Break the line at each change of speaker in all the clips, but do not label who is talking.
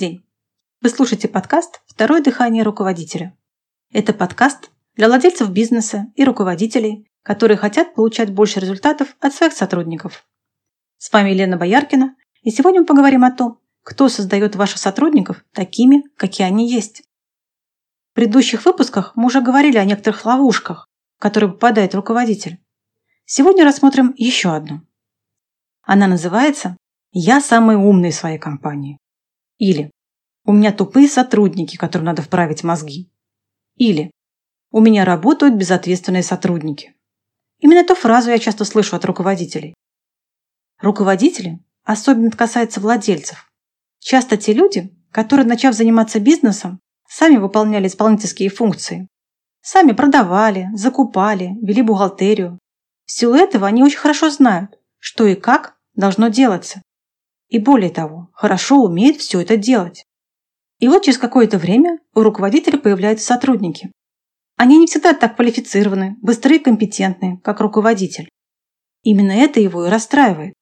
день! Вы слушаете подкаст «Второе дыхание руководителя». Это подкаст для владельцев бизнеса и руководителей, которые хотят получать больше результатов от своих сотрудников. С вами Елена Бояркина, и сегодня мы поговорим о том, кто создает ваших сотрудников такими, какие они есть. В предыдущих выпусках мы уже говорили о некоторых ловушках, в которые попадает руководитель. Сегодня рассмотрим еще одну. Она называется «Я самый умный в своей компании». Или «У меня тупые сотрудники, которым надо вправить мозги». Или «У меня работают безответственные сотрудники». Именно эту фразу я часто слышу от руководителей. Руководители, особенно это касается владельцев, часто те люди, которые, начав заниматься бизнесом, сами выполняли исполнительские функции. Сами продавали, закупали, вели бухгалтерию. В силу этого они очень хорошо знают, что и как должно делаться. И более того, хорошо умеет все это делать. И вот через какое-то время у руководителя появляются сотрудники. Они не всегда так квалифицированы, быстрые и компетентны, как руководитель. Именно это его и расстраивает.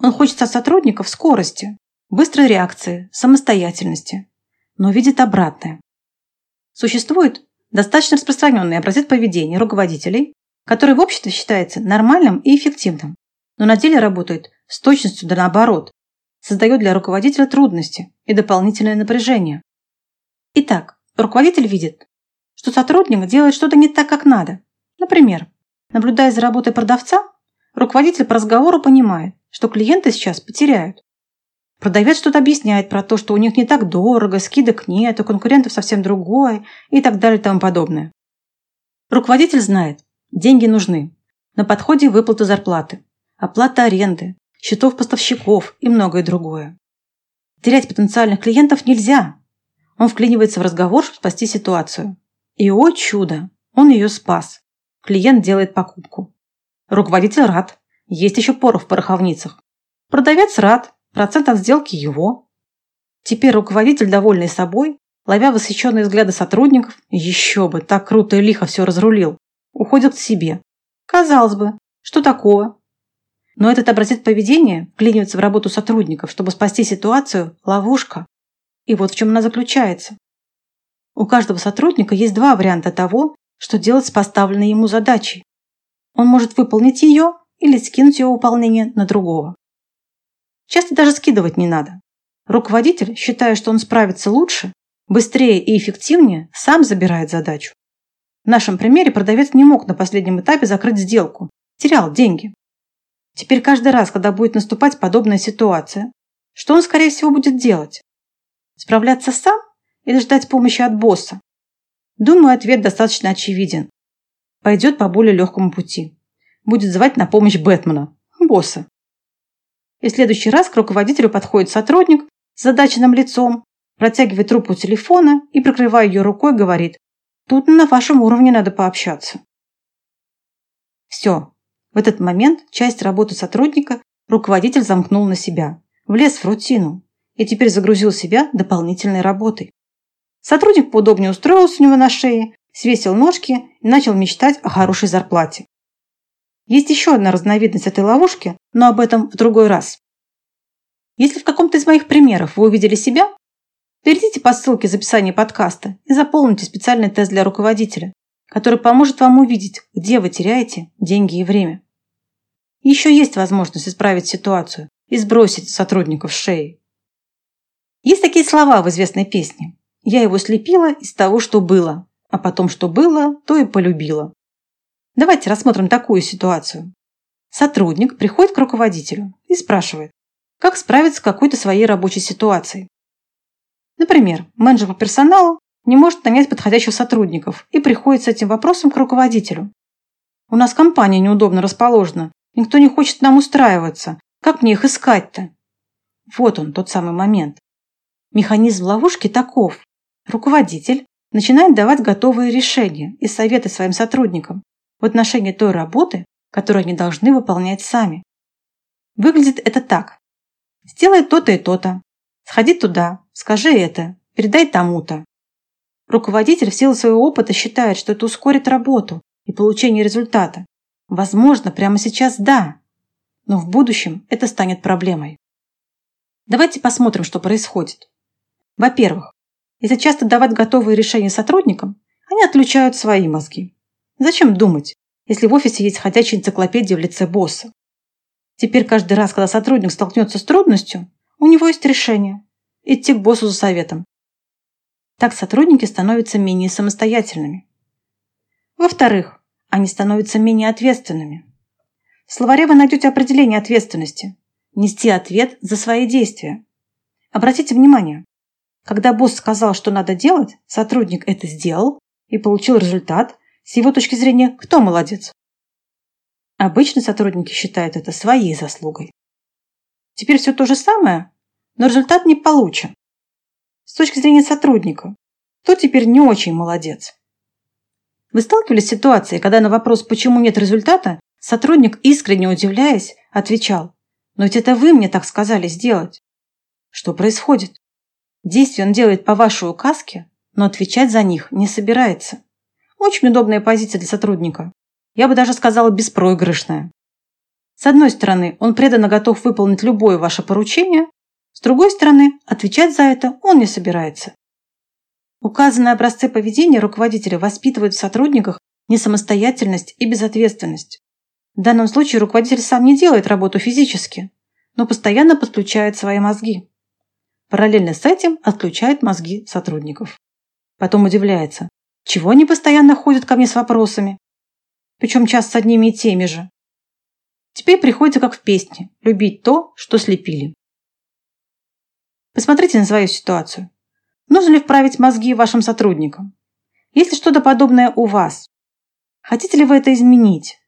Он хочет от сотрудников скорости, быстрой реакции, самостоятельности, но видит обратное. Существует достаточно распространенный образец поведения руководителей, который в обществе считается нормальным и эффективным, но на деле работает с точностью да наоборот, создает для руководителя трудности и дополнительное напряжение. Итак, руководитель видит, что сотрудник делает что-то не так, как надо. Например, наблюдая за работой продавца, руководитель по разговору понимает, что клиенты сейчас потеряют. Продавец что-то объясняет про то, что у них не так дорого, скидок нет, у конкурентов совсем другое и так далее и тому подобное. Руководитель знает, деньги нужны. На подходе выплата зарплаты, оплата аренды, счетов поставщиков и многое другое. Терять потенциальных клиентов нельзя. Он вклинивается в разговор, чтобы спасти ситуацию. И, о чудо, он ее спас. Клиент делает покупку. Руководитель рад. Есть еще порох в пороховницах. Продавец рад. Процент от сделки его. Теперь руководитель, довольный собой, ловя восхищенные взгляды сотрудников, еще бы, так круто и лихо все разрулил, уходит к себе. Казалось бы, что такого? Но этот образец поведения вклинивается в работу сотрудников, чтобы спасти ситуацию – ловушка. И вот в чем она заключается. У каждого сотрудника есть два варианта того, что делать с поставленной ему задачей. Он может выполнить ее или скинуть ее выполнение на другого. Часто даже скидывать не надо. Руководитель, считая, что он справится лучше, быстрее и эффективнее, сам забирает задачу. В нашем примере продавец не мог на последнем этапе закрыть сделку, терял деньги. Теперь каждый раз, когда будет наступать подобная ситуация, что он, скорее всего, будет делать? Справляться сам или ждать помощи от босса? Думаю, ответ достаточно очевиден. Пойдет по более легкому пути. Будет звать на помощь Бэтмена, босса. И в следующий раз к руководителю подходит сотрудник с задаченным лицом, протягивает трубку телефона и, прикрывая ее рукой, говорит «Тут на вашем уровне надо пообщаться». Все, в этот момент часть работы сотрудника руководитель замкнул на себя, влез в рутину и теперь загрузил себя дополнительной работой. Сотрудник поудобнее устроился у него на шее, свесил ножки и начал мечтать о хорошей зарплате. Есть еще одна разновидность этой ловушки, но об этом в другой раз. Если в каком-то из моих примеров вы увидели себя, перейдите по ссылке в описании подкаста и заполните специальный тест для руководителя, который поможет вам увидеть, где вы теряете деньги и время. Еще есть возможность исправить ситуацию и сбросить сотрудников с шеи. Есть такие слова в известной песне. Я его слепила из того, что было, а потом, что было, то и полюбила. Давайте рассмотрим такую ситуацию. Сотрудник приходит к руководителю и спрашивает, как справиться с какой-то своей рабочей ситуацией. Например, менеджер по персоналу не может нанять подходящих сотрудников и приходит с этим вопросом к руководителю. У нас компания неудобно расположена, Никто не хочет нам устраиваться. Как мне их искать-то? Вот он, тот самый момент. Механизм ловушки таков. Руководитель начинает давать готовые решения и советы своим сотрудникам в отношении той работы, которую они должны выполнять сами. Выглядит это так. Сделай то-то и то-то. Сходи туда, скажи это, передай тому-то. Руководитель в силу своего опыта считает, что это ускорит работу и получение результата, Возможно, прямо сейчас да, но в будущем это станет проблемой. Давайте посмотрим, что происходит. Во-первых, если часто давать готовые решения сотрудникам, они отключают свои мозги. Зачем думать, если в офисе есть ходячая энциклопедия в лице босса? Теперь каждый раз, когда сотрудник столкнется с трудностью, у него есть решение – идти к боссу за советом. Так сотрудники становятся менее самостоятельными. Во-вторых, они становятся менее ответственными. В словаре вы найдете определение ответственности – нести ответ за свои действия. Обратите внимание, когда босс сказал, что надо делать, сотрудник это сделал и получил результат. С его точки зрения, кто молодец? Обычно сотрудники считают это своей заслугой. Теперь все то же самое, но результат не получен. С точки зрения сотрудника, кто теперь не очень молодец? Вы сталкивались с ситуацией, когда на вопрос, почему нет результата, сотрудник, искренне удивляясь, отвечал, «Но ведь это вы мне так сказали сделать». Что происходит? Действия он делает по вашей указке, но отвечать за них не собирается. Очень удобная позиция для сотрудника. Я бы даже сказала беспроигрышная. С одной стороны, он преданно готов выполнить любое ваше поручение, с другой стороны, отвечать за это он не собирается. Указанные образцы поведения руководителя воспитывают в сотрудниках несамостоятельность и безответственность. В данном случае руководитель сам не делает работу физически, но постоянно подключает свои мозги. Параллельно с этим отключает мозги сотрудников. Потом удивляется, чего они постоянно ходят ко мне с вопросами? Причем часто с одними и теми же. Теперь приходится, как в песне, любить то, что слепили. Посмотрите на свою ситуацию. Нужно ли вправить мозги вашим сотрудникам? Есть ли что-то подобное у вас? Хотите ли вы это изменить?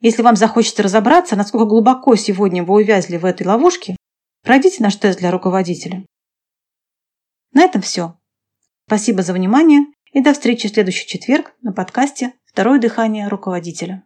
Если вам захочется разобраться, насколько глубоко сегодня вы увязли в этой ловушке, Пройдите наш тест для руководителя. На этом все. Спасибо за внимание и до встречи в следующий четверг на подкасте «Второе дыхание руководителя».